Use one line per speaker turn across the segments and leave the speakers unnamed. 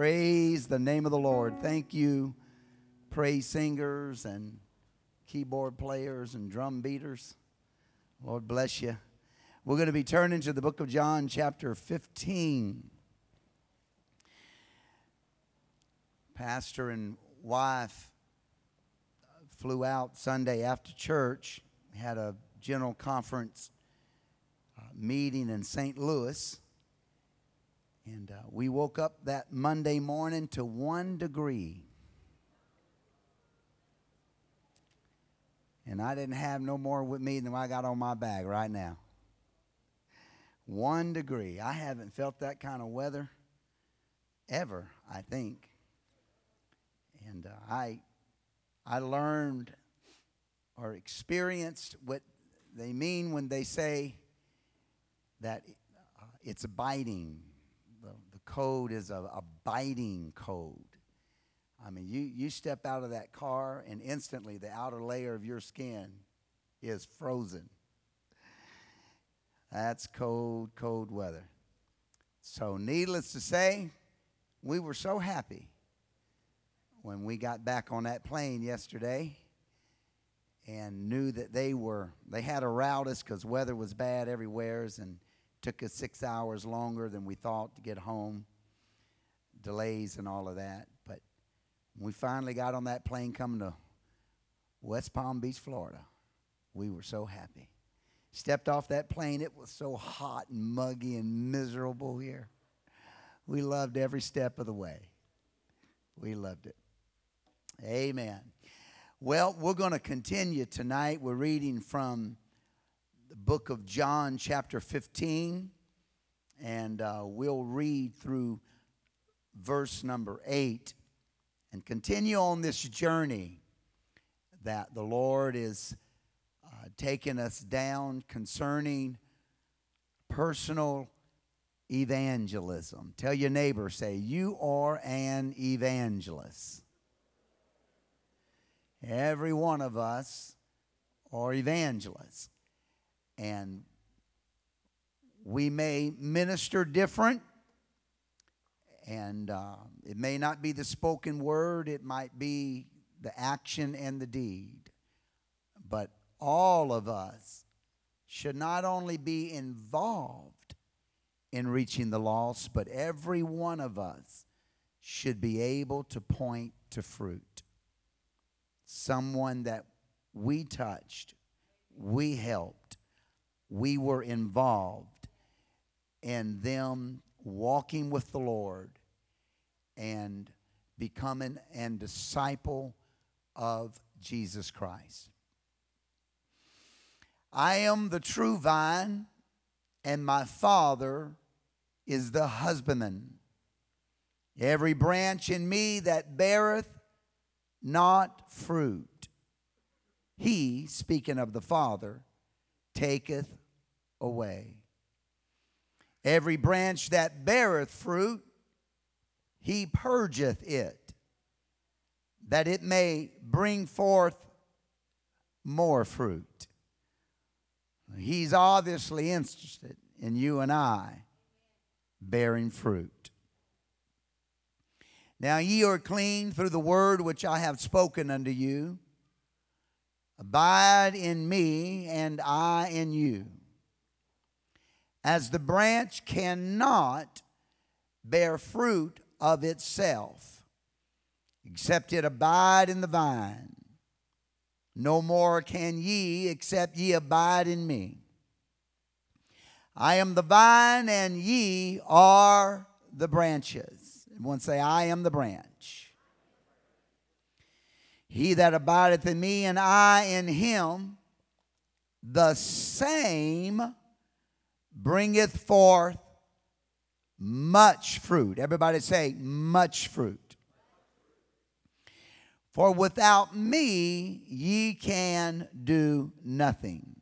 Praise the name of the Lord. Thank you, praise singers and keyboard players and drum beaters. Lord bless you. We're going to be turning to the book of John, chapter 15. Pastor and wife flew out Sunday after church, had a general conference uh, meeting in St. Louis. And uh, we woke up that Monday morning to one degree. And I didn't have no more with me than I got on my bag right now. One degree. I haven't felt that kind of weather ever, I think. And uh, I, I learned or experienced what they mean when they say that uh, it's biting. Code is a, a biting code. I mean, you, you step out of that car, and instantly the outer layer of your skin is frozen. That's cold, cold weather. So, needless to say, we were so happy when we got back on that plane yesterday and knew that they were they had to route us because weather was bad everywhere and took us six hours longer than we thought to get home. Delays and all of that. But we finally got on that plane coming to west palm beach florida we were so happy. Stepped off that plane. It was so hot and muggy and miserable here. We loved every step of the way. We loved it. Amen. Well, we're going to continue tonight. We're reading from the book of John, chapter 15, and uh, we'll read through verse number 8 and continue on this journey that the Lord is uh, taking us down concerning personal evangelism. Tell your neighbor, say, You are an evangelist. Every one of us are evangelists. And we may minister different, and uh, it may not be the spoken word, it might be the action and the deed. But all of us should not only be involved in reaching the lost, but every one of us should be able to point to fruit someone that we touched, we helped, we were involved in them walking with the Lord and becoming a disciple of Jesus Christ. I am the true vine, and my Father is the husbandman. Every branch in me that beareth not fruit. He, speaking of the Father, taketh away. Every branch that beareth fruit, he purgeth it, that it may bring forth more fruit. He's obviously interested in you and I bearing fruit. Now ye are clean through the word which I have spoken unto you. Abide in me, and I in you. As the branch cannot bear fruit of itself, except it abide in the vine, no more can ye except ye abide in me. I am the vine, and ye are the branches. One say, I am the branch. He that abideth in me and I in him, the same bringeth forth much fruit. Everybody say, much fruit. For without me ye can do nothing.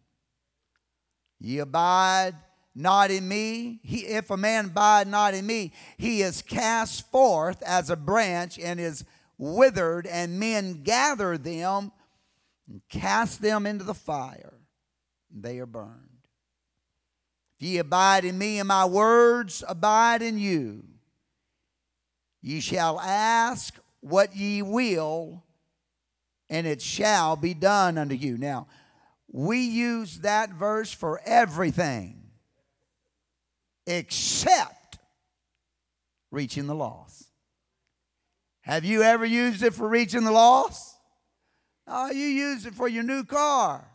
Ye abide not in me. He, if a man abide not in me, he is cast forth as a branch and is withered, and men gather them and cast them into the fire. And they are burned. If ye abide in me, and my words abide in you, Ye shall ask what ye will, and it shall be done unto you. Now, we use that verse for everything except reaching the lost. Have you ever used it for reaching the lost? Oh, you use it for your new car.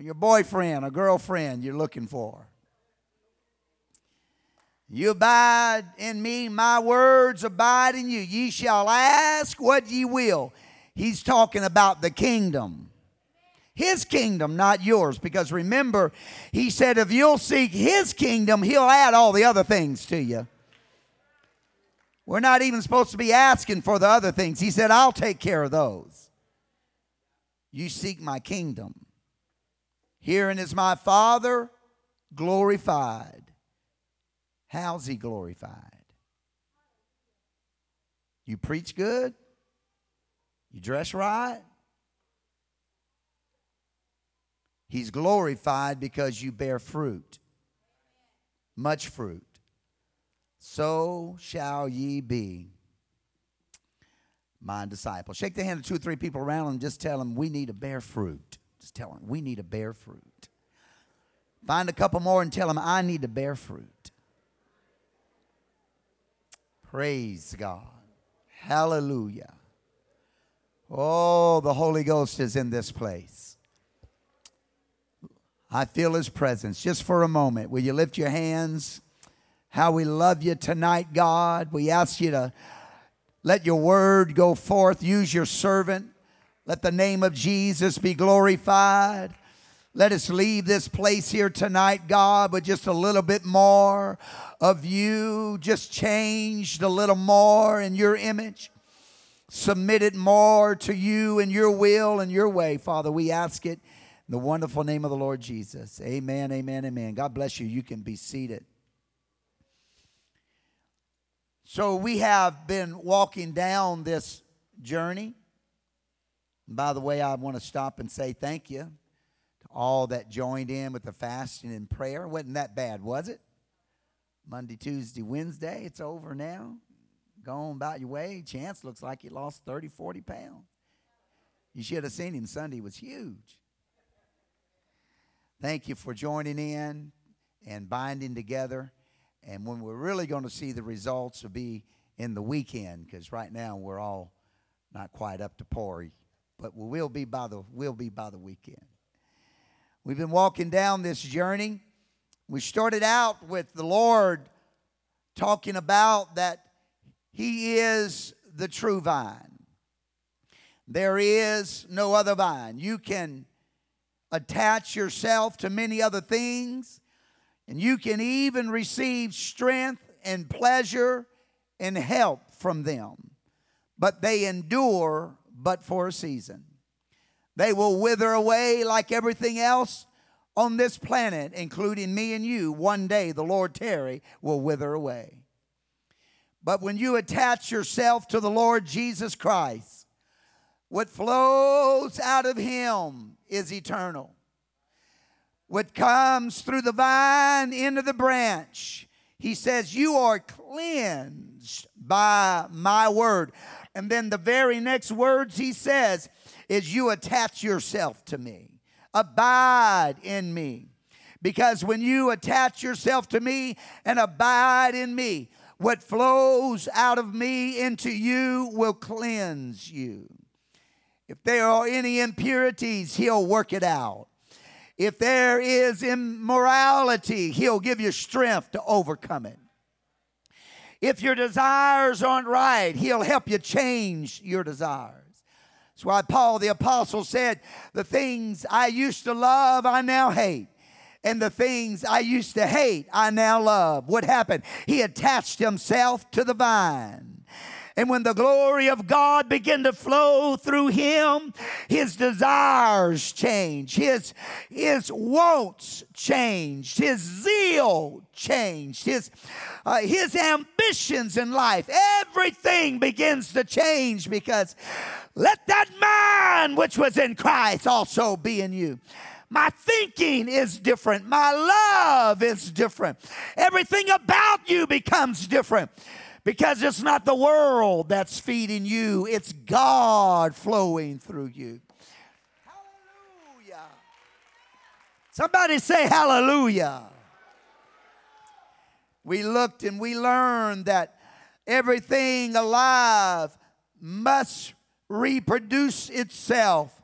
Your boyfriend or girlfriend you're looking for. You abide in me, my words abide in you. Ye shall ask what ye will. He's talking about the kingdom. His kingdom, not yours. Because remember, he said, if you'll seek his kingdom, he'll add all the other things to you. We're not even supposed to be asking for the other things. He said, I'll take care of those. You seek my kingdom. Herein is my Father glorified How's he glorified? You preach good? You dress right? He's glorified because you bear fruit, much fruit. So shall ye be my disciples. Shake the hand of two or three people around and just tell them we need to bear fruit. Just tell them we need to bear fruit. Find a couple more and tell them I need to bear fruit. Praise God. Hallelujah. Oh, the Holy Ghost is in this place. I feel his presence. Just for a moment, will you lift your hands? How we love you tonight, God. We ask you to let your word go forth. Use your servant. Let the name of Jesus be glorified. Let us leave this place here tonight, God, with just a little bit more of you, just changed a little more in your image, submitted more to you and your will and your way, Father. We ask it in the wonderful name of the Lord Jesus. Amen, amen, amen. God bless you. You can be seated. So, we have been walking down this journey. By the way, I want to stop and say thank you to all that joined in with the fasting and prayer. Wasn't that bad, was it? Monday, Tuesday, Wednesday, it's over now. Going about your way. Chance looks like he lost 30, 40 pounds. You should have seen him Sunday, was huge. Thank you for joining in and binding together. And when we're really going to see the results will be in the weekend, because right now we're all not quite up to par, but we will be by the will be by the weekend. We've been walking down this journey. We started out with the Lord talking about that He is the true vine. There is no other vine. You can attach yourself to many other things, and you can even receive strength and pleasure and help from them. But they endure but for a season. They will wither away like everything else on this planet, including me and you. One day, the Lord Terry will wither away. But when you attach yourself to the Lord Jesus Christ, what flows out of him is eternal. What comes through the vine into the branch, he says, You are cleansed by my word. And then the very next words he says, is you attach yourself to me. Abide in me. Because when you attach yourself to me and abide in me, what flows out of me into you will cleanse you. If there are any impurities, He'll work it out. If there is immorality, He'll give you strength to overcome it. If your desires aren't right, He'll help you change your desires. That's why Paul the Apostle said, The things I used to love, I now hate. And the things I used to hate, I now love. What happened? He attached himself to the vine. And when the glory of God began to flow through him, his desires changed, his, his wants changed, his zeal changed, his, uh, his ambitions in life. Everything begins to change because let that mind which was in Christ also be in you. My thinking is different. My love is different. Everything about you becomes different because it's not the world that's feeding you, it's God flowing through you. Hallelujah. Somebody say hallelujah. We looked and we learned that everything alive must reproduce itself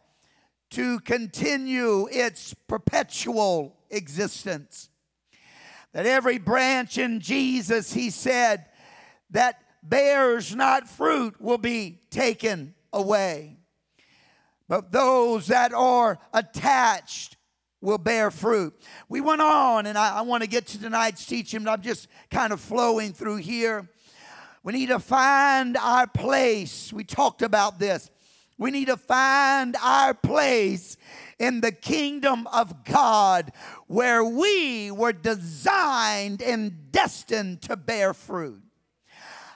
to continue its perpetual existence. That every branch in Jesus, he said, that bears not fruit will be taken away. But those that are attached will bear fruit. We went on, and I, I want to get to tonight's teaching, but I'm just kind of flowing through here. We need to find our place. We talked about this. We need to find our place in the kingdom of God where we were designed and destined to bear fruit.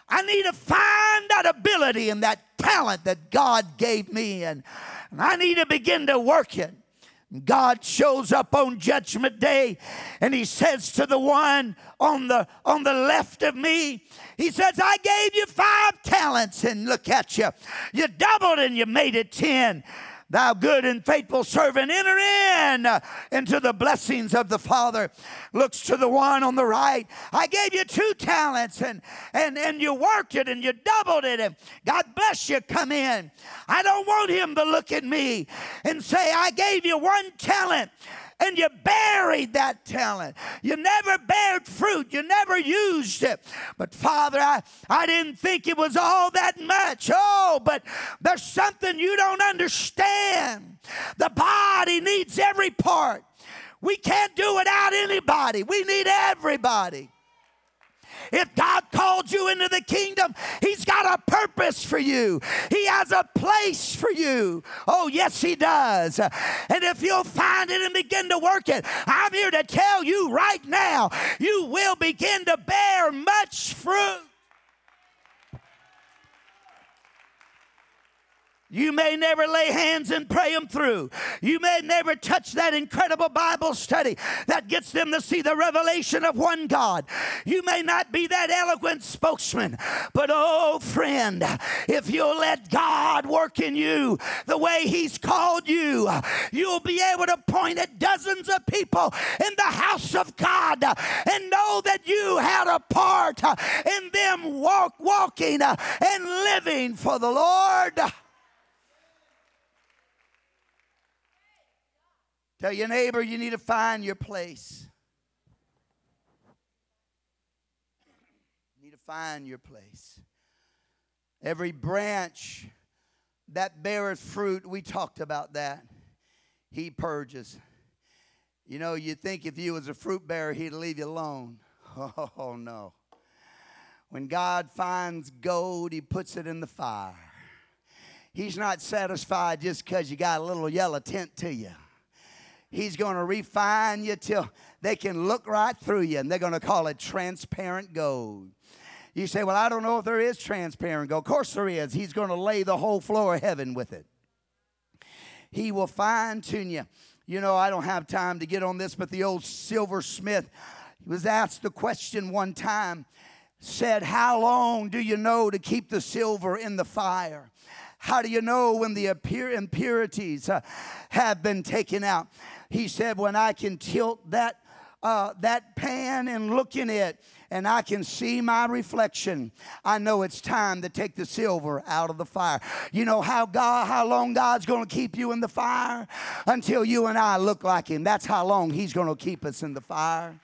I need to find that ability and that talent that God gave me, and, and I need to begin to work it. God shows up on judgment day and he says to the one on the on the left of me he says I gave you 5 talents and look at you you doubled and you made it 10 thou good and faithful servant, enter in into the blessings of the Father. Looks to the one on the right. I gave you two talents and, and, and you worked it and you doubled it. And God bless you, come in. I don't want him to look at me and say, I gave you one talent and you buried that talent. You never bared fruit. You never used it. But Father, I, I didn't think it was all that much. Oh, but there's something you don't understand. The body needs every part. We can't do without anybody. We need everybody. If God called you into the kingdom, He's got a purpose for you. He has a place for you. Oh, yes, He does. And if you'll find it and begin to work it, I'm here to tell you right now, you will begin to bear much fruit. You may never lay hands and pray them through. You may never touch that incredible Bible study that gets them to see the revelation of one God. You may not be that eloquent spokesman, but oh, friend, if you'll let God work in you the way He's called you, you'll be able to point at dozens of people in the house of God and know that you had a part in them walk, walking and living for the Lord. Tell your neighbor you need to find your place. You need to find your place. Every branch that beareth fruit, we talked about that. He purges. You know, you'd think if you was a fruit bearer, he'd leave you alone. Oh no. When God finds gold, he puts it in the fire. He's not satisfied just because you got a little yellow tint to you. He's going to refine you till they can look right through you, and they're going to call it transparent gold. You say, Well, I don't know if there is transparent gold. Of course, there is. He's going to lay the whole floor of heaven with it. He will fine tune you. You know, I don't have time to get on this, but the old silversmith he was asked the question one time said, How long do you know to keep the silver in the fire? How do you know when the impurities uh, have been taken out? He said, When I can tilt that, uh, that pan and look in it, and I can see my reflection, I know it's time to take the silver out of the fire. You know how God, how long God's going to keep you in the fire? Until you and I look like Him. That's how long He's going to keep us in the fire.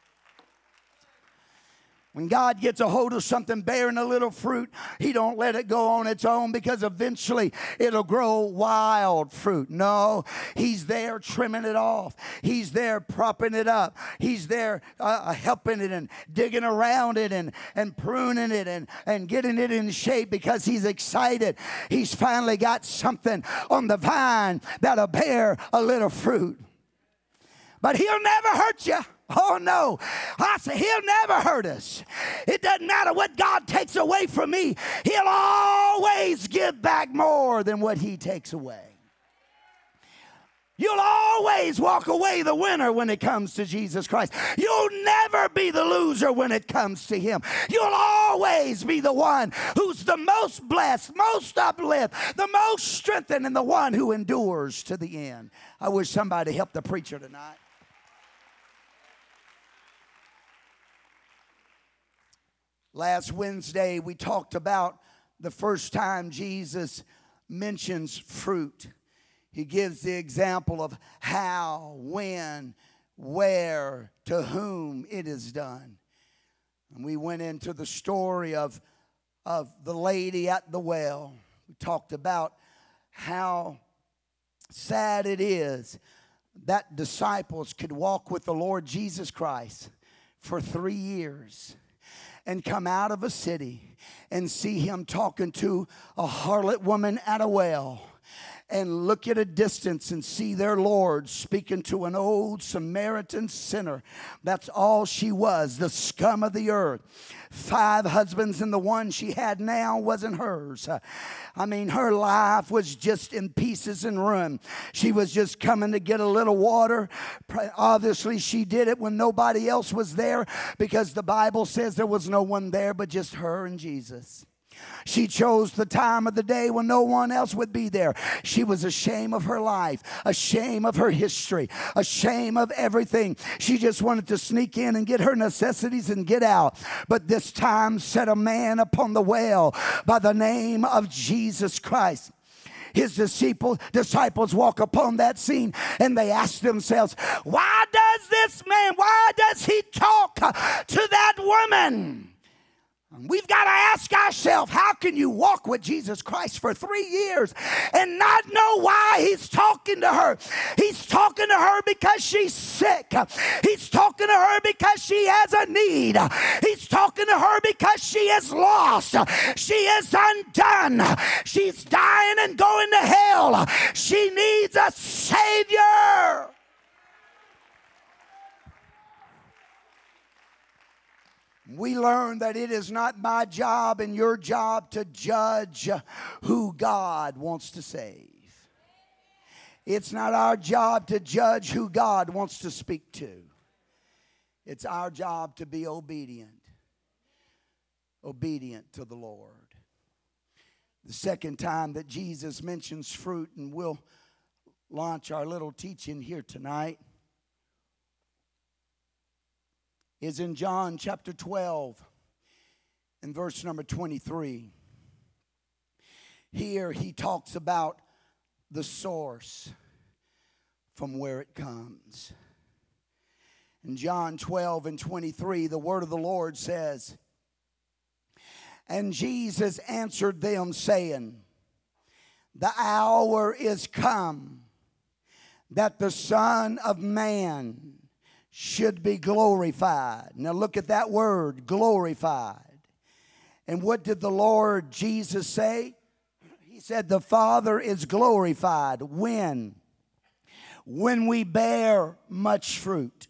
When God gets a hold of something bearing a little fruit, He don't let it go on its own because eventually it'll grow wild fruit. No, He's there trimming it off. He's there propping it up. He's there uh, uh, helping it and digging around it and, and pruning it and, and getting it in shape because He's excited. He's finally got something on the vine that'll bear a little fruit. But He'll never hurt you. Oh no. I said, He'll never hurt us. It doesn't matter what God takes away from me, He'll always give back more than what He takes away. You'll always walk away the winner when it comes to Jesus Christ. You'll never be the loser when it comes to Him. You'll always be the one who's the most blessed, most uplifted, the most strengthened, and the one who endures to the end. I wish somebody helped the preacher tonight. Last Wednesday, we talked about the first time Jesus mentions fruit. He gives the example of how, when, where, to whom it is done. And we went into the story of, of the lady at the well. We talked about how sad it is that disciples could walk with the Lord Jesus Christ for three years and come out of a city and see him talking to a harlot woman at a well and look at a distance and see their Lord speaking to an old Samaritan sinner. That's all she was, the scum of the earth. Five husbands, and the one she had now wasn't hers. I mean, her life was just in pieces and ruin. She was just coming to get a little water. Obviously, she did it when nobody else was there because the Bible says there was no one there but just her and Jesus. She chose the time of the day when no one else would be there. She was ashamed of her life, ashamed of her history, ashamed of everything. She just wanted to sneak in and get her necessities and get out. But this time set a man upon the well by the name of Jesus Christ his disciple, disciples walk upon that scene and they ask themselves, Why does this man, why does he talk to that woman? We've got to ask ourselves how can you walk with Jesus Christ for three years and not know why He's talking to her? He's talking to her because she's sick. He's talking to her because she has a need. He's talking to her because she is lost. She is undone. She's dying and going to hell. She needs a Savior. We learn that it is not my job and your job to judge who God wants to save. It's not our job to judge who God wants to speak to. It's our job to be obedient. Obedient to the Lord. The second time that Jesus mentions fruit, and we'll launch our little teaching here tonight is in John chapter 12 and verse number 23. Here he talks about the source from where it comes. In John 12 and 23, the word of the Lord says, And Jesus answered them, saying, The hour is come that the Son of Man should be glorified. Now look at that word, glorified. And what did the Lord Jesus say? He said, The Father is glorified when? When we bear much fruit.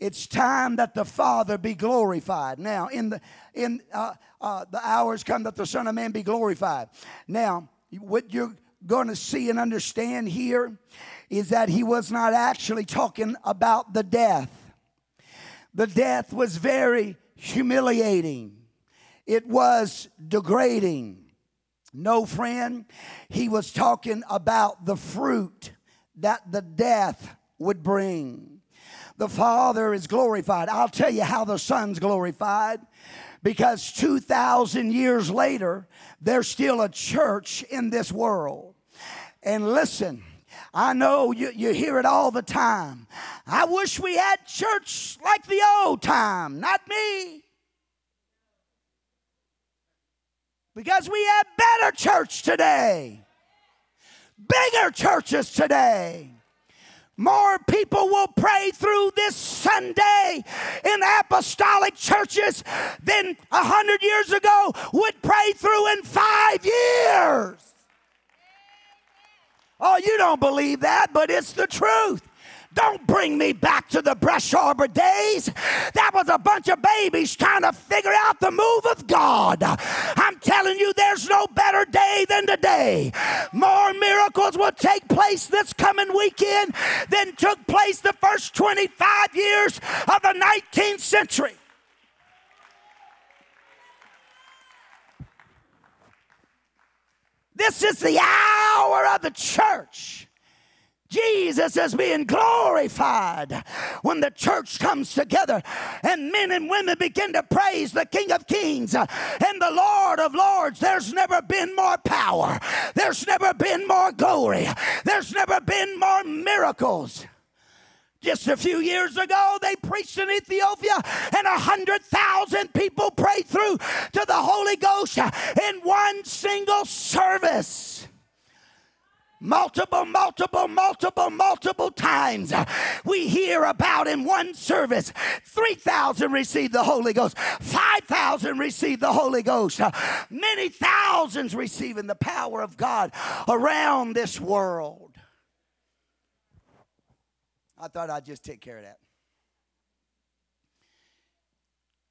It's time that the Father be glorified. Now, in the in uh, uh, the hours come that the Son of Man be glorified. Now, what you're going to see and understand here is that he was not actually talking about the death. The death was very humiliating, it was degrading. No, friend, he was talking about the fruit that the death would bring. The Father is glorified. I'll tell you how the Son's glorified because 2,000 years later, there's still a church in this world. And listen, I know you, you hear it all the time. I wish we had church like the old time, not me. Because we have better church today, bigger churches today. More people will pray through this Sunday in apostolic churches than a hundred years ago would pray through in five years. Oh, you don't believe that, but it's the truth. Don't bring me back to the Brush Arbor days. That was a bunch of babies trying to figure out the move of God. I'm telling you, there's no better day than today. More miracles will take place this coming weekend than took place the first 25 years of the 19th century. This is the hour of the church. Jesus is being glorified when the church comes together and men and women begin to praise the King of Kings and the Lord of Lords. There's never been more power, there's never been more glory, there's never been more miracles. Just a few years ago, they preached in Ethiopia, and a hundred thousand people prayed through to the Holy Ghost in one single service multiple, multiple, multiple, multiple times we hear about in one service 3,000 received the Holy Ghost, 5,000 received the Holy Ghost, many thousands receiving the power of God around this world. I thought I'd just take care of that.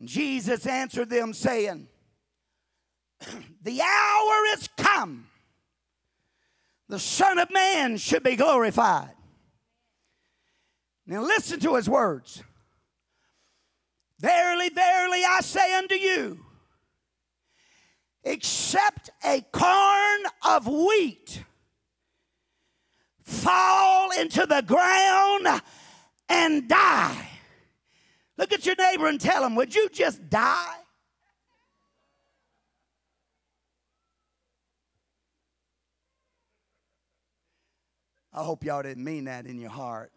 Jesus answered them, saying, The hour is come. The Son of Man should be glorified. Now, listen to his words. Verily, verily, I say unto you, except a corn of wheat fall into the ground and die. Look at your neighbor and tell him, Would you just die? I hope y'all didn't mean that in your heart.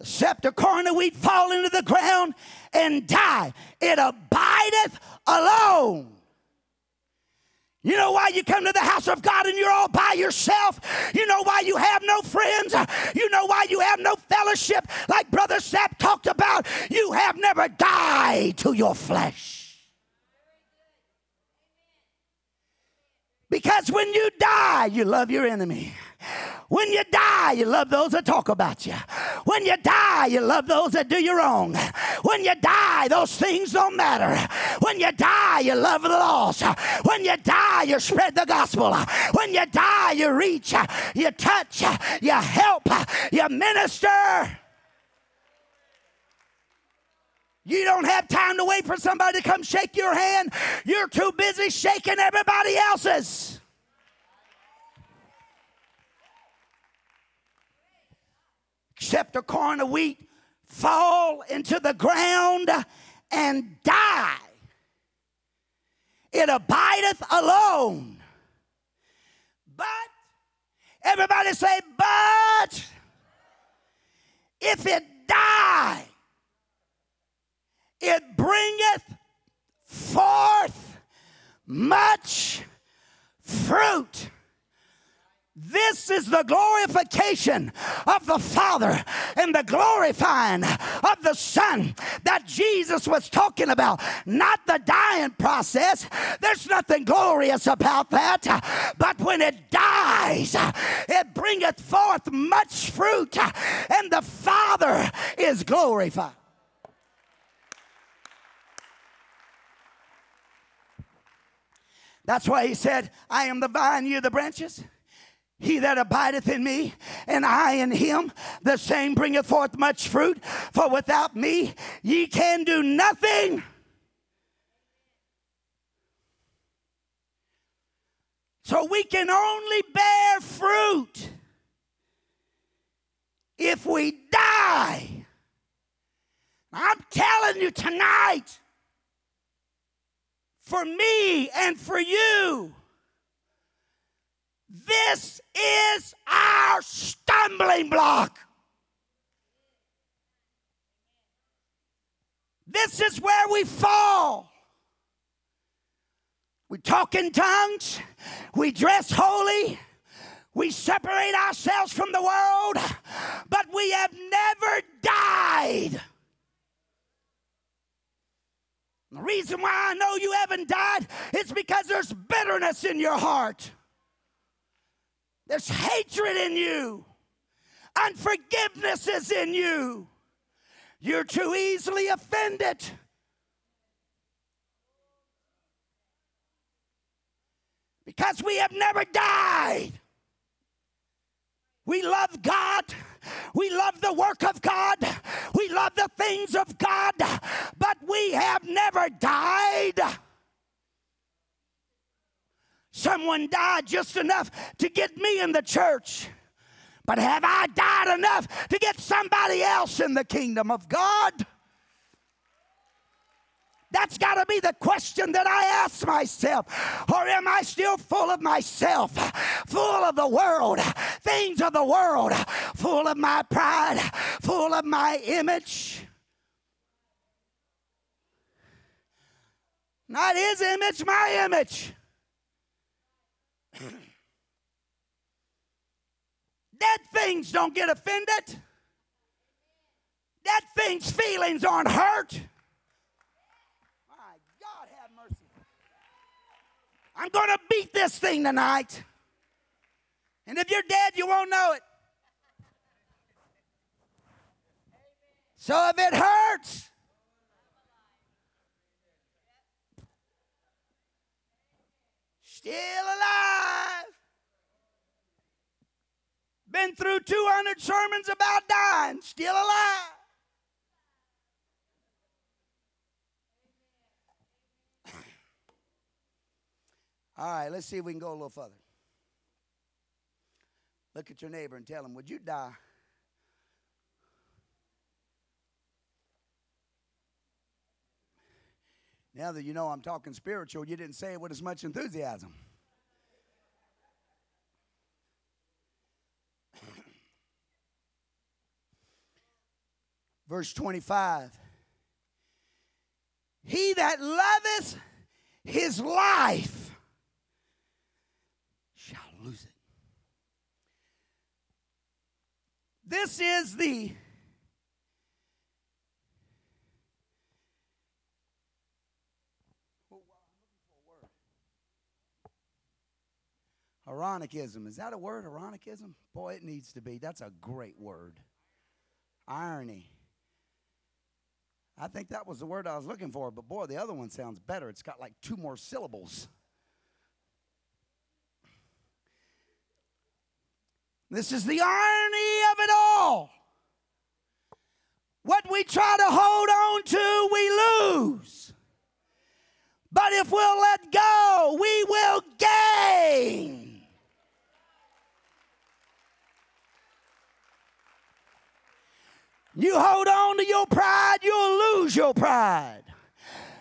Except a corn of wheat fall into the ground and die, it abideth alone. You know why you come to the house of God and you're all by yourself? You know why you have no friends? You know why you have no fellowship? Like Brother Sapp talked about, you have never died to your flesh. Because when you die, you love your enemy. When you die, you love those that talk about you. When you die, you love those that do you wrong. When you die, those things don't matter. When you die, you love the lost. When you die, you spread the gospel. When you die, you reach, you touch, you help, you minister. You don't have time to wait for somebody to come shake your hand. You're too busy shaking everybody else's. Except a corn of wheat fall into the ground and die. It abideth alone. But, everybody say, but if it die, it bringeth forth much fruit. This is the glorification of the Father and the glorifying of the Son that Jesus was talking about, not the dying process. There's nothing glorious about that. But when it dies, it bringeth forth much fruit, and the Father is glorified. That's why he said, I am the vine, you the branches. He that abideth in me, and I in him, the same bringeth forth much fruit. For without me, ye can do nothing. So we can only bear fruit if we die. I'm telling you tonight, for me and for you. This is our stumbling block. This is where we fall. We talk in tongues, we dress holy, we separate ourselves from the world, but we have never died. The reason why I know you haven't died is because there's bitterness in your heart. There's hatred in you. Unforgiveness is in you. You're too easily offended. Because we have never died. We love God. We love the work of God. We love the things of God. But we have never died. Someone died just enough to get me in the church. But have I died enough to get somebody else in the kingdom of God? That's got to be the question that I ask myself. Or am I still full of myself, full of the world, things of the world, full of my pride, full of my image? Not his image, my image. Dead things don't get offended. Dead things' feelings aren't hurt. My God, have mercy. I'm going to beat this thing tonight. And if you're dead, you won't know it. So if it hurts, still alive. Been through 200 sermons about dying, still alive. All right, let's see if we can go a little further. Look at your neighbor and tell him, Would you die? Now that you know I'm talking spiritual, you didn't say it with as much enthusiasm. Verse 25 He that loveth his life shall lose it. This is the Ironicism. Is that a word, ironicism? Boy, it needs to be. That's a great word. Irony. I think that was the word I was looking for, but boy, the other one sounds better. It's got like two more syllables. This is the irony of it all. What we try to hold on to, we lose. But if we'll let go, we will gain. You hold on to your pride, you'll lose your pride.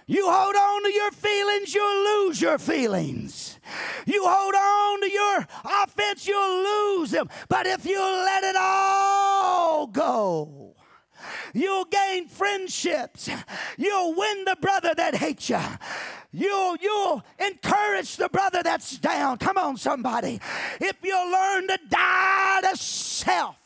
You hold on to your feelings, you'll lose your feelings. You hold on to your offense, you'll lose them. But if you let it all go, you'll gain friendships. You'll win the brother that hates you. You'll, you'll encourage the brother that's down. Come on, somebody. If you'll learn to die to self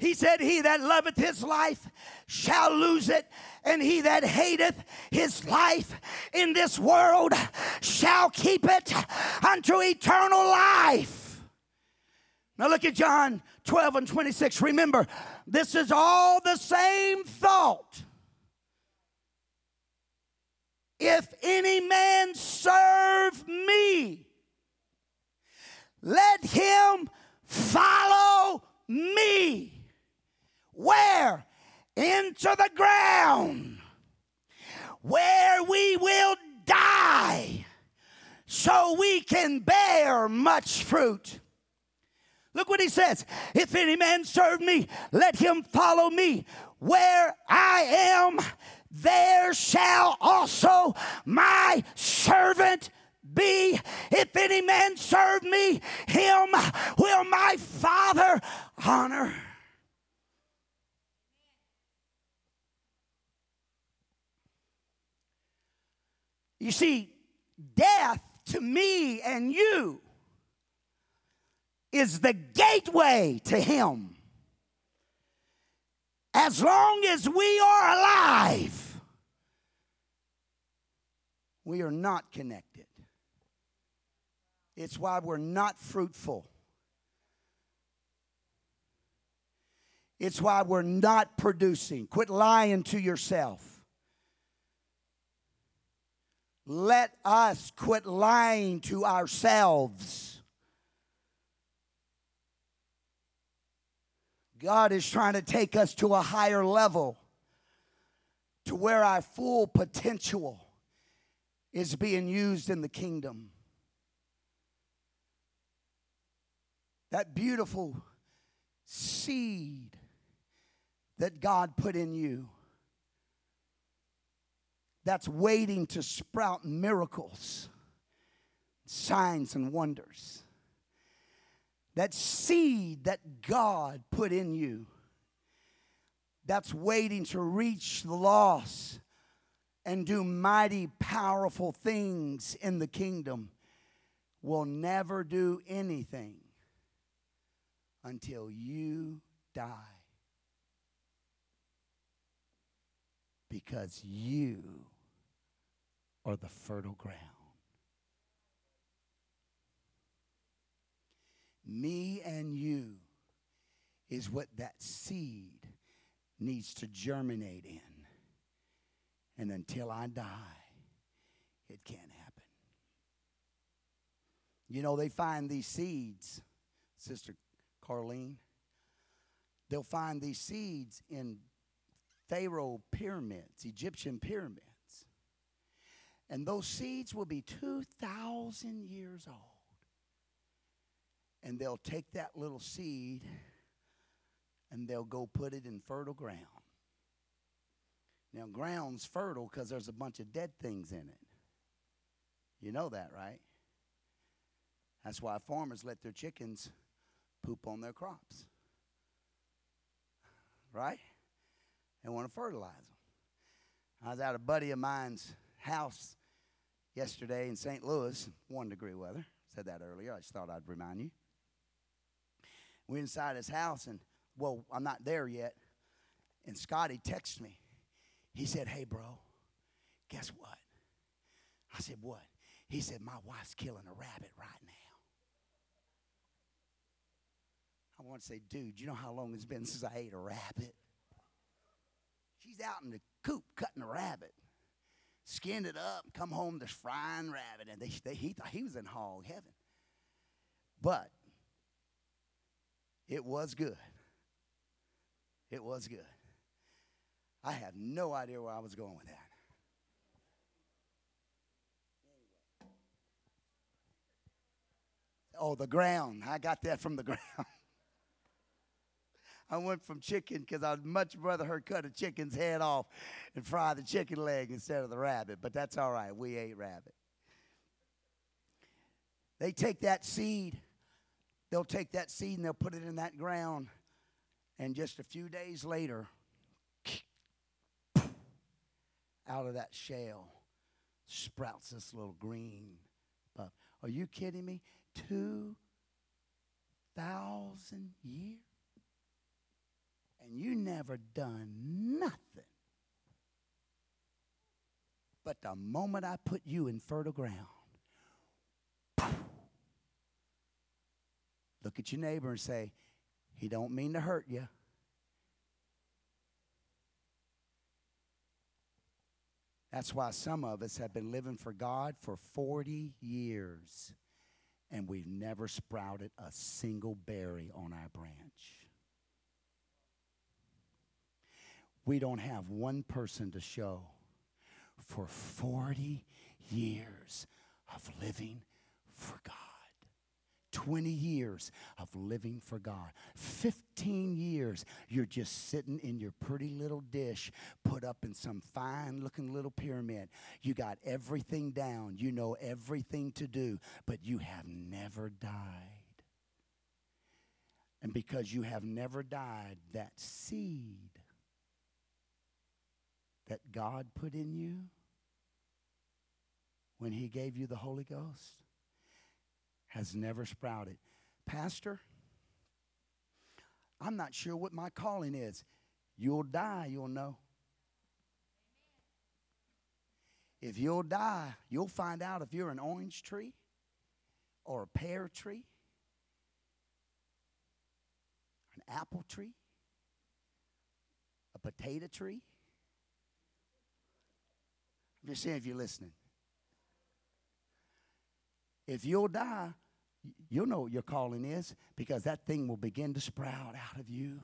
He said, He that loveth his life shall lose it, and he that hateth his life in this world shall keep it unto eternal life. Now look at John 12 and 26. Remember, this is all the same thought. If any man serve me, let him follow me. Where? Into the ground. Where we will die so we can bear much fruit. Look what he says. If any man serve me, let him follow me. Where I am, there shall also my servant be. If any man serve me, him will my Father honor. You see, death to me and you is the gateway to Him. As long as we are alive, we are not connected. It's why we're not fruitful. It's why we're not producing. Quit lying to yourself. Let us quit lying to ourselves. God is trying to take us to a higher level to where our full potential is being used in the kingdom. That beautiful seed that God put in you that's waiting to sprout miracles, signs, and wonders. That seed that God put in you that's waiting to reach the lost and do mighty, powerful things in the kingdom will never do anything until you die. Because you are the fertile ground. Me and you is what that seed needs to germinate in. And until I die, it can't happen. You know, they find these seeds, Sister Carlene. They'll find these seeds in Pharaoh pyramids, Egyptian pyramids. And those seeds will be 2,000 years old. And they'll take that little seed and they'll go put it in fertile ground. Now, ground's fertile because there's a bunch of dead things in it. You know that, right? That's why farmers let their chickens poop on their crops. Right? They want to fertilize them. I was at a buddy of mine's house yesterday in St. Louis, one degree weather. Said that earlier. I just thought I'd remind you. We're inside his house, and well, I'm not there yet. And Scotty texted me. He said, Hey, bro, guess what? I said, What? He said, My wife's killing a rabbit right now. I want to say, Dude, you know how long it's been since I ate a rabbit? She's out in the coop cutting a rabbit. Skinned it up, come home to frying rabbit. And they, they, he thought he was in hog heaven. But it was good. It was good. I have no idea where I was going with that. Oh, the ground. I got that from the ground. I went from chicken because I'd much rather her cut a chicken's head off and fry the chicken leg instead of the rabbit. But that's all right. We ate rabbit. They take that seed, they'll take that seed and they'll put it in that ground and just a few days later, out of that shell sprouts this little green puff. Are you kidding me? 2,000 years? And you never done nothing. But the moment I put you in fertile ground, look at your neighbor and say, he don't mean to hurt you. That's why some of us have been living for God for 40 years and we've never sprouted a single berry on our branch. We don't have one person to show for 40 years of living for God. 20 years of living for God. 15 years you're just sitting in your pretty little dish put up in some fine looking little pyramid. You got everything down, you know everything to do, but you have never died. And because you have never died, that seed that God put in you when He gave you the Holy Ghost has never sprouted. Pastor, I'm not sure what my calling is. You'll die, you'll know. If you'll die, you'll find out if you're an orange tree or a pear tree, an apple tree, a potato tree. I'm just saying if you're listening. If you'll die, you'll know what your calling is because that thing will begin to sprout out of you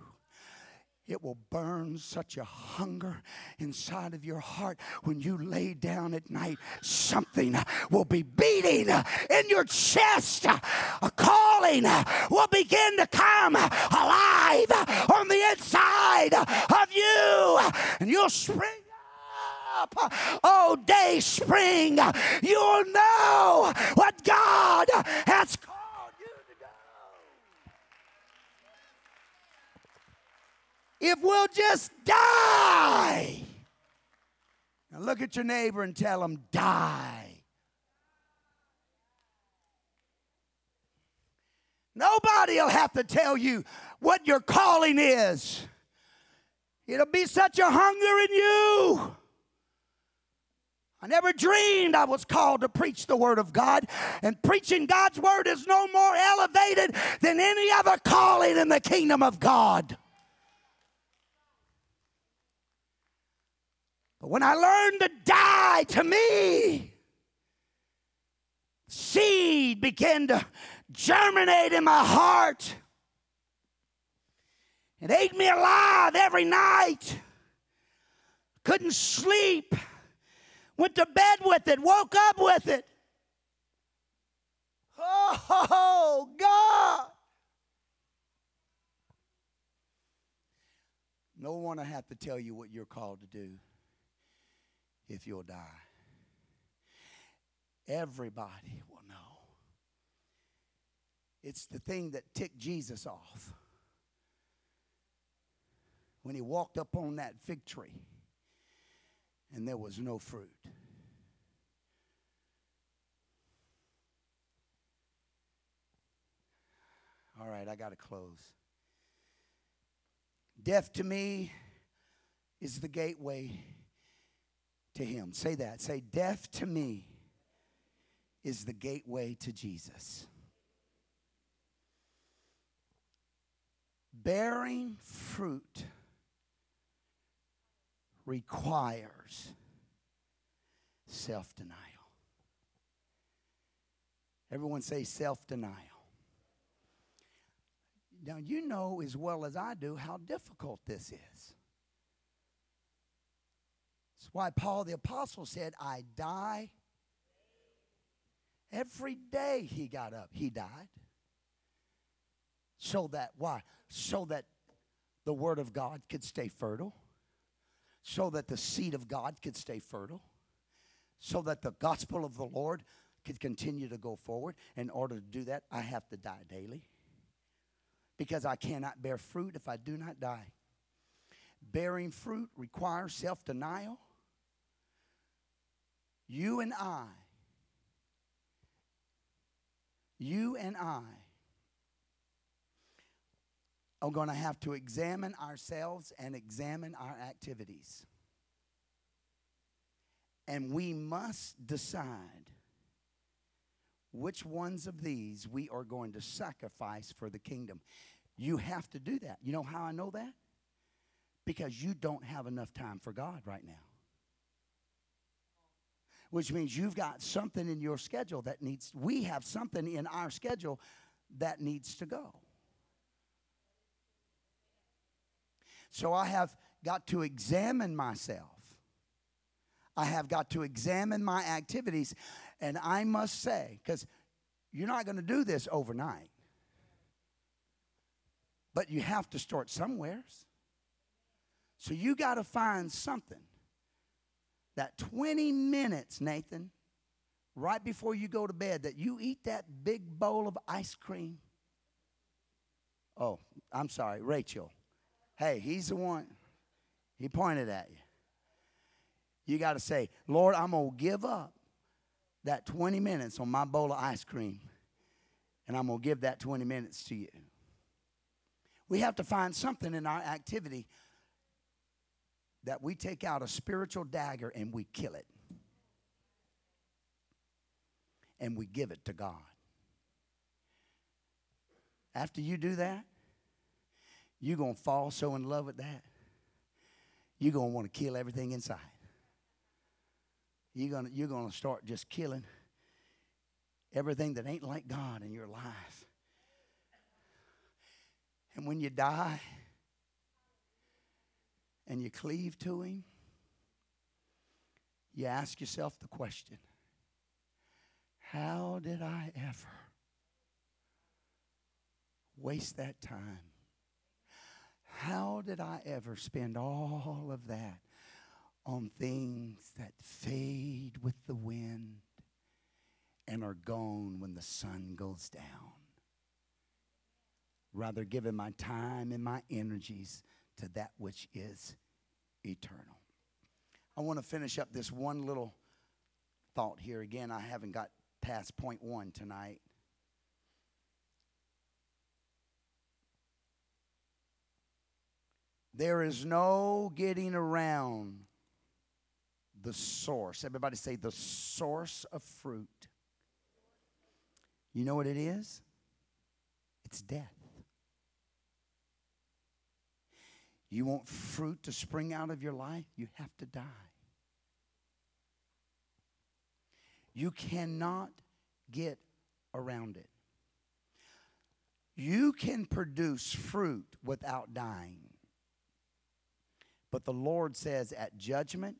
it will burn such a hunger inside of your heart when you lay down at night. Something will be beating in your chest. A calling will begin to come alive on the inside of you, and you'll spring up. Oh, day spring, you'll know what God has called. You to do. If we'll just die. Now look at your neighbor and tell him, die. Nobody will have to tell you what your calling is. It'll be such a hunger in you. I never dreamed I was called to preach the Word of God, and preaching God's Word is no more elevated than any other calling in the kingdom of God. But when I learned to die to me, seed began to germinate in my heart. It ate me alive every night. Couldn't sleep. Went to bed with it, woke up with it. Oh, God. No one will have to tell you what you're called to do if you'll die. Everybody will know. It's the thing that ticked Jesus off when he walked up on that fig tree and there was no fruit. All right, I got to close. Death to me is the gateway to him. Say that. Say, death to me is the gateway to Jesus. Bearing fruit requires self denial. Everyone say self denial. Now, you know as well as I do how difficult this is. That's why Paul the Apostle said, I die. Every day he got up, he died. So that, why? So that the Word of God could stay fertile, so that the seed of God could stay fertile, so that the gospel of the Lord could continue to go forward. In order to do that, I have to die daily because I cannot bear fruit if I do not die. Bearing fruit requires self denial, you and I, you and I are going to have to examine ourselves and examine our activities. And we must decide which ones of these we are going to sacrifice for the kingdom. You have to do that. You know how I know that? Because you don't have enough time for God right now which means you've got something in your schedule that needs, we have something in our schedule that needs to go. So I have got to examine myself. I have got to examine my activities. And I must say, because you're not going to do this overnight, but you have to start somewheres. So you got to find something that 20 minutes, Nathan, right before you go to bed, that you eat that big bowl of ice cream. Oh, I'm sorry, Rachel. Hey, he's the one. He pointed at you. You got to say, Lord, I'm going to give up that 20 minutes on my bowl of ice cream, and I'm going to give that 20 minutes to you. We have to find something in our activity that we take out a spiritual dagger and we kill it. And we give it to God. After you do that, you're going to fall so in love with that, you're going to want to kill everything inside. You're going you're to start just killing everything that ain't like God in your life. And when you die and you cleave to Him, you ask yourself the question How did I ever waste that time? How did I ever spend all of that on things that fade with the wind and are gone when the sun goes down? Rather, giving my time and my energies to that which is eternal. I want to finish up this one little thought here. Again, I haven't got past point one tonight. There is no getting around the source. Everybody say the source of fruit. You know what it is? It's death. You want fruit to spring out of your life? You have to die. You cannot get around it. You can produce fruit without dying. But the Lord says at judgment,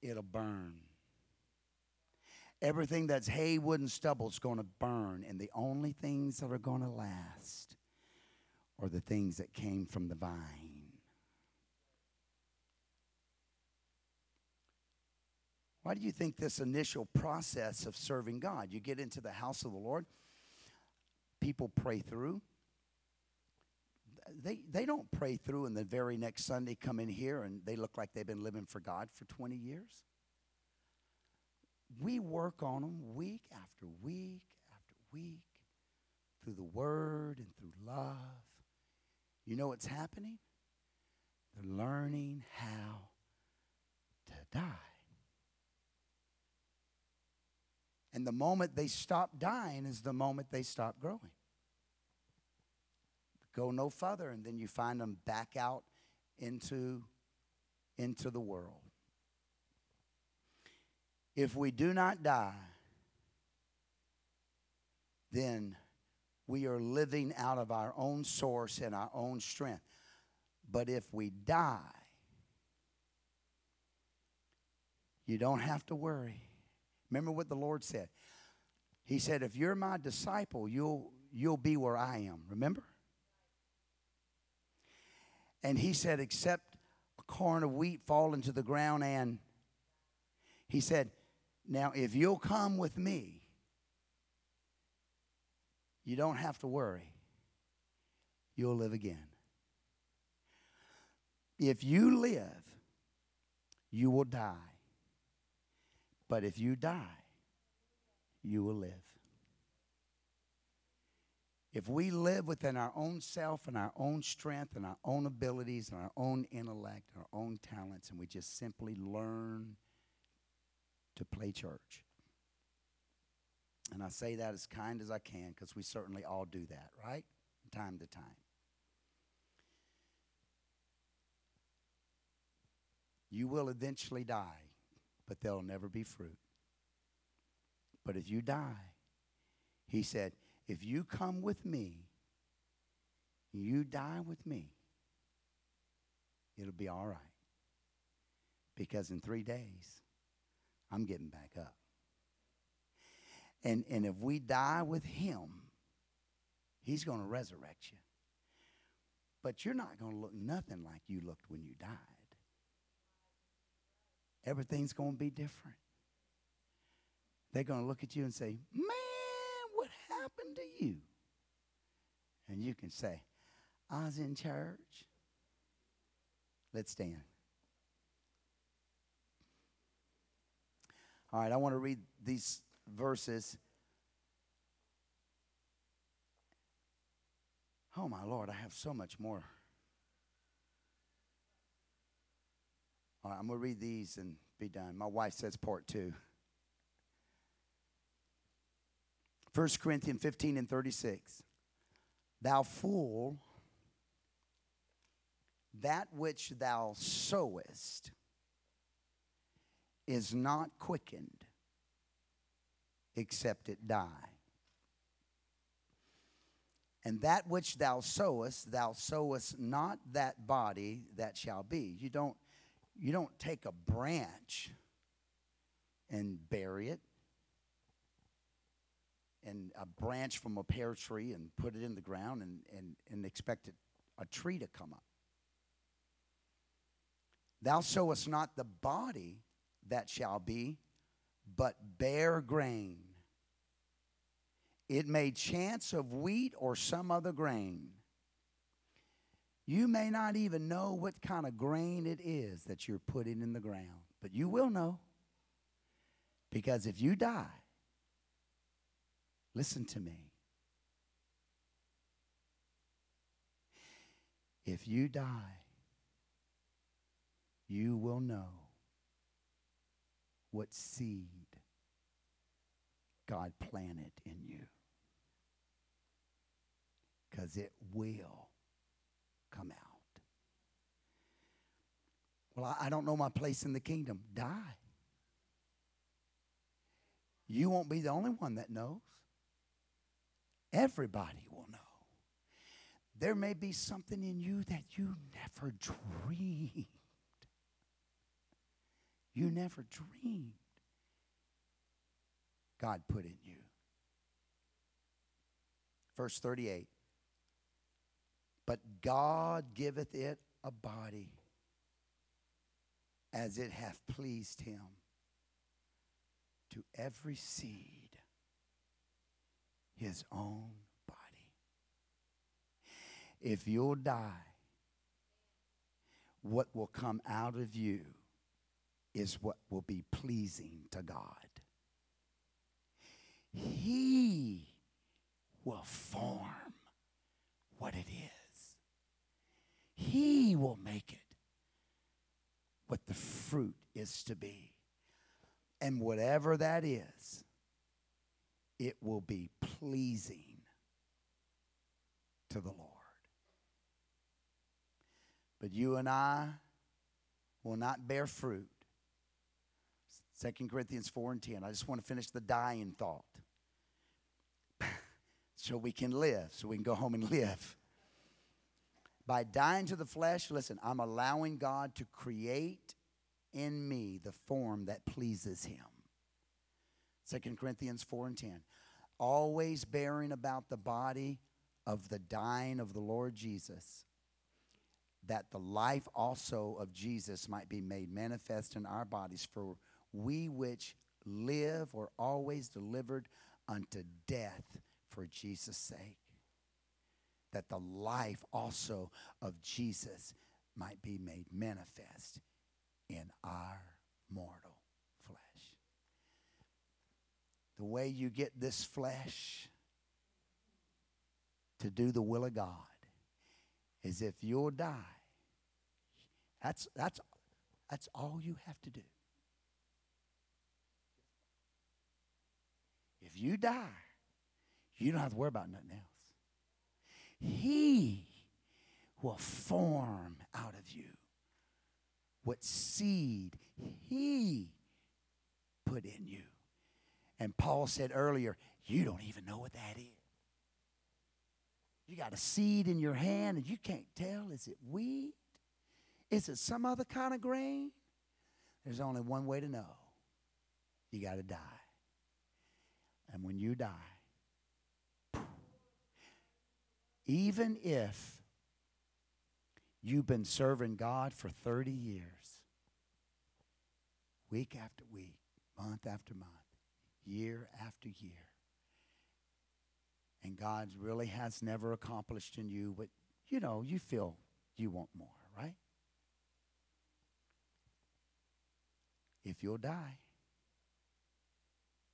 it'll burn. Everything that's hay, wood, and stubble is going to burn, and the only things that are going to last are the things that came from the vine. Why do you think this initial process of serving God? You get into the house of the Lord, people pray through. They, they don't pray through and the very next Sunday come in here and they look like they've been living for God for 20 years. We work on them week after week after week through the Word and through love. You know what's happening? They're learning how to die. And the moment they stop dying is the moment they stop growing. Go no further, and then you find them back out into, into the world. If we do not die, then we are living out of our own source and our own strength. But if we die, you don't have to worry Remember what the Lord said. He said, If you're my disciple, you'll, you'll be where I am. Remember? And he said, Except a corn of wheat fall into the ground, and he said, Now, if you'll come with me, you don't have to worry. You'll live again. If you live, you will die. But if you die, you will live. If we live within our own self and our own strength and our own abilities and our own intellect and our own talents, and we just simply learn to play church. And I say that as kind as I can because we certainly all do that, right? Time to time. You will eventually die but there'll never be fruit. But if you die, he said, if you come with me, you die with me, it'll be all right. Because in three days, I'm getting back up. And, and if we die with him, he's going to resurrect you. But you're not going to look nothing like you looked when you died everything's going to be different. They're going to look at you and say, Man, happened to you? And you can say, I was in church. Let's stand. All right, I want to read these verses. Oh, my Lord, I have so much more. All right, I'm going to read these and be done. My wife says part two. 1 Corinthians 15 and 36. Thou fool, that which thou sowest is not quickened except it die. And that which thou sowest, thou sowest not that body that shall be. You don't, you don't take a branch and bury it, and a branch from a pear tree and put it in the ground and, and, and expect a tree to come up. Thou sowest not the body that shall be, but bare grain. It may chance of wheat or some other grain. You may not even know what kind of grain it is that you're putting in the ground, but you will know. Because if you die, listen to me. If you die, you will know what seed God planted in you. Because it will come out. Well, I, don't know my place in the kingdom. Die. You won't be the only one that knows. Everybody will know. There may be something in you that you never dreamed. You never dreamed God put in you. Verse 38 But God giveth it a body as it hath pleased him to every seed his own body. If you'll die, what will come out of you is what will be pleasing to God. He will form what it is. He will make it what the fruit is to be. And whatever that is, it will be pleasing to the Lord. But you and I will not bear fruit. 2 Corinthians 4 and 10. I just want to finish the dying thought so we can live, so we can go home and live. By dying to the flesh, listen, I'm allowing God to create in me the form that pleases Him. 2 Corinthians 4 and 10. Always bearing about the body of the dying of the Lord Jesus, that the life also of Jesus might be made manifest in our bodies. For we which live are always delivered unto death for Jesus' sake, that the life also of Jesus might be made manifest in our mortal flesh. The way you get this flesh to do the will of God is if you'll die. That's, that's, that's all you have to do. If you die, you don't have to worry about nothing else. He will form out of you what seed He put in you. And Paul said earlier, you don't even know what that is. You got a seed in your hand and you can't tell is it wheat? Is it some other kind of grain? There's only one way to know. You got to die. And when you die, even if you've been serving God for 30 years, week after week, month after month, year after year, and God really has never accomplished in you what, you know, you feel you want more, right? If you'll die,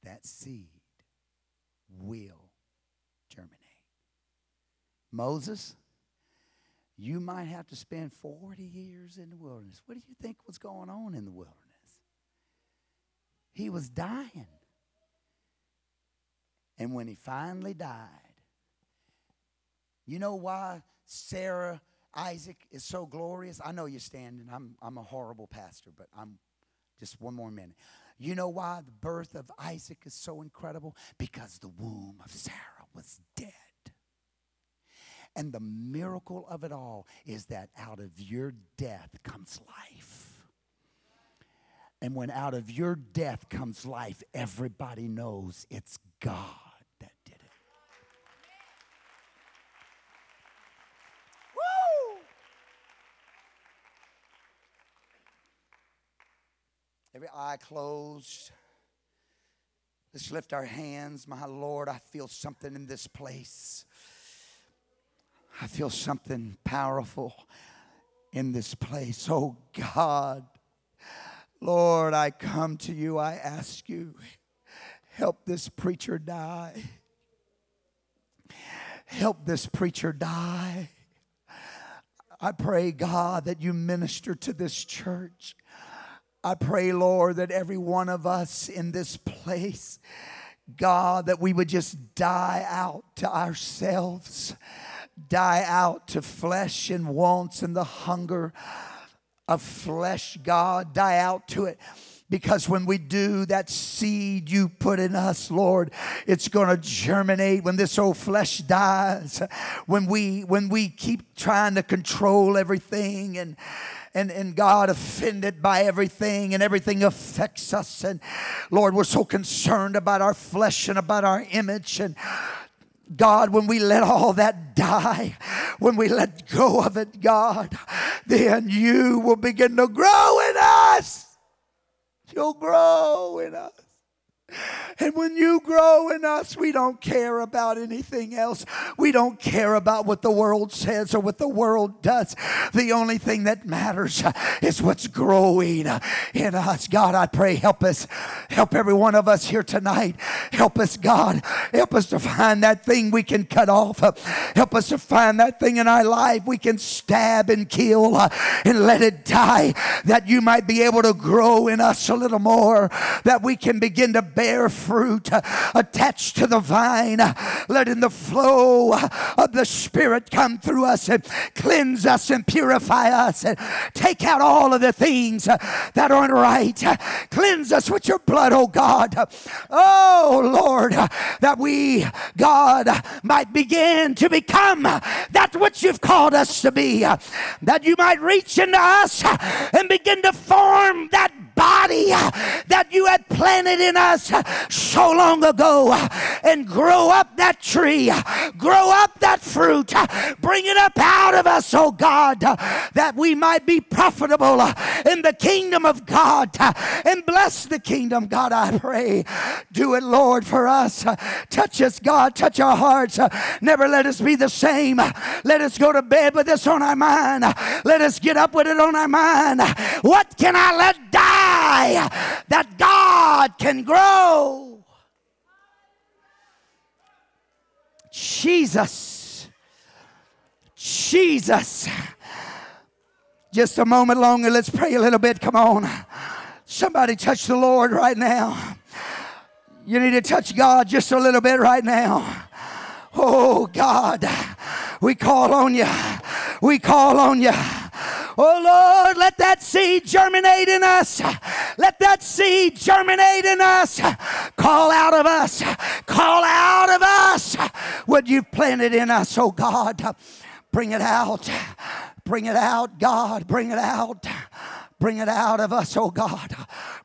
that seed will germinate. Moses, you might have to spend 40 years in the wilderness. What do you think was going on in the wilderness? He was dying. And when he finally died, you know why Sarah, Isaac is so glorious? I know you're standing. I'm, I'm a horrible pastor, but I'm just one more minute. You know why the birth of Isaac is so incredible? Because the womb of Sarah was dead. And the miracle of it all is that out of your death comes life. And when out of your death comes life, everybody knows it's God that did it. Woo! Every eye closed. Let's lift our hands. My Lord, I feel something in this place. I feel something powerful in this place. Oh God, Lord, I come to you. I ask you, help this preacher die. Help this preacher die. I pray, God, that you minister to this church. I pray, Lord, that every one of us in this place, God, that we would just die out to ourselves die out to flesh and wants and the hunger of flesh, God, die out to it. Because when we do, that seed you put in us, Lord, it's going to germinate when this old flesh dies. When we when we keep trying to control everything and and, and God offended by everything and everything affects us. And Lord, we're so concerned about our flesh and about our image. And God, when we let all that die, when we let go of it, God, then you will begin to grow in us. You'll grow in us. And when you grow in us, we don't care about anything else. We don't care about what the world says or what the world does. The only thing that matters is what's growing in us. God, I pray, help us. Help every one of us here tonight. Help us, God. Help us to find that thing we can cut off. Help us to find that thing in our life we can stab and kill and let it die that you might be able to grow in us a little more, that we can begin to bear fruit uh, attached to the vine, uh, letting the flow uh, of the Spirit come through us and cleanse us and purify us and take out all of the things uh, that aren't right. Cleanse us with your blood, oh God. Oh Lord, that we, God, might begin to become that which you've called us to be. That you might reach into us and begin to form that body that you had planted in us so long ago and grow up that tree, grow up that fruit, bring it up out of us, oh God, that we might be profitable in the kingdom of God and bless the kingdom. God, I pray, do it, Lord, for us. Touch us, God, touch our hearts. Never let us be the same. Let us go to bed with this on our mind. Let us get up with it on our mind. What can I let die that God can grow? Jesus. Jesus. Just a moment longer. Let's pray a little bit. Come on. Somebody touch the Lord right now. You need to touch God just a little bit right now. Oh God, we call on you. We call on you. Oh Lord, let that seed germinate in us. Let that seed germinate in us. Call out of us. Call out of us what you've planted in us, oh God. Bring it out. Bring it out, God. Bring it out. Bring it out of us, oh God.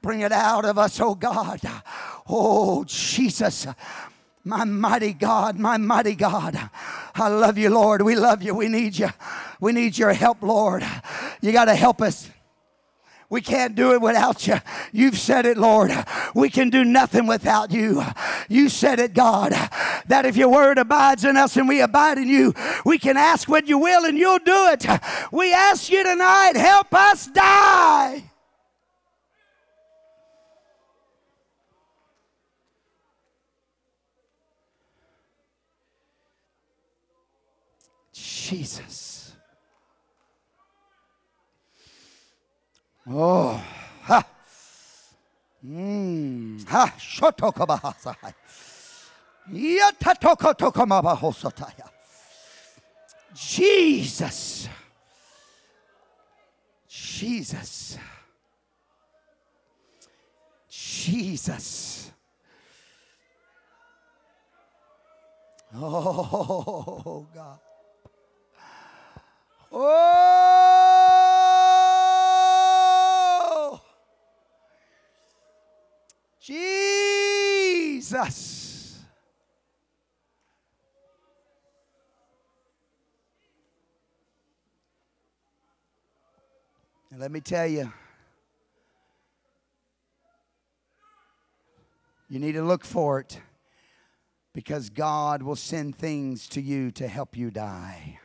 Bring it out of us, oh God. Oh Jesus. My mighty God, my mighty God. I love you, Lord. We love you. We need you. We need your help, Lord. You got to help us. We can't do it without you. You've said it, Lord. We can do nothing without you. You said it, God, that if your word abides in us and we abide in you, we can ask what you will and you'll do it. We ask you tonight, help us die. Jesus. Oh, ha. Mm. Ha. Shotokabahasai. Yatatokotokomabahosataya. Jesus. Jesus. Jesus. Oh, God. Oh, Jesus. And let me tell you, you need to look for it because God will send things to you to help you die.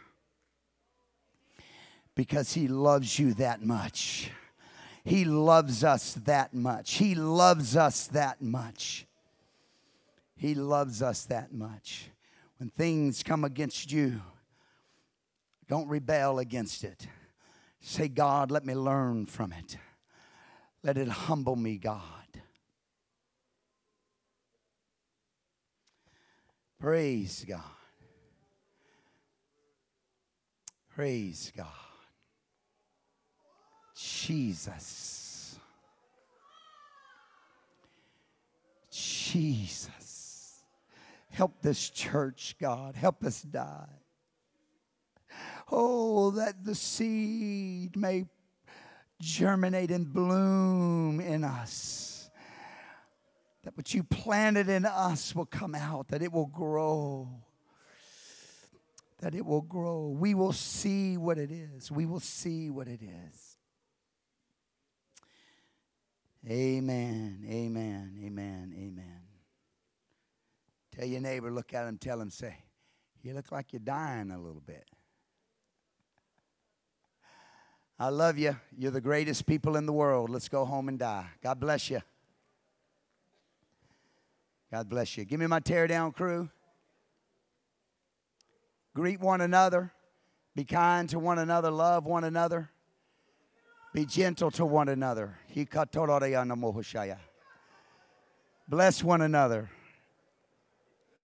Because He loves you that much. He loves us that much. He loves us that much. He loves us that much. When things come against you, don't rebel against it. Say, God, let me learn from it. Let it humble me, God. Praise God. Praise God. Jesus. Jesus. Help this church, God. Help us die. Oh, that the seed may germinate and bloom in us. That what you planted in us will come out, that it will grow. That it will grow. We will see what it is. We will see what it is. Amen, amen, amen, amen. Tell your neighbor, look at him, tell him, say, You look like you're dying a little bit. I love you. You're the greatest people in the world. Let's go home and die. God bless you. God bless you. Give me my tear down crew. Greet one another. Be kind to one another. Love one another. Be gentle to one another. Bless one another.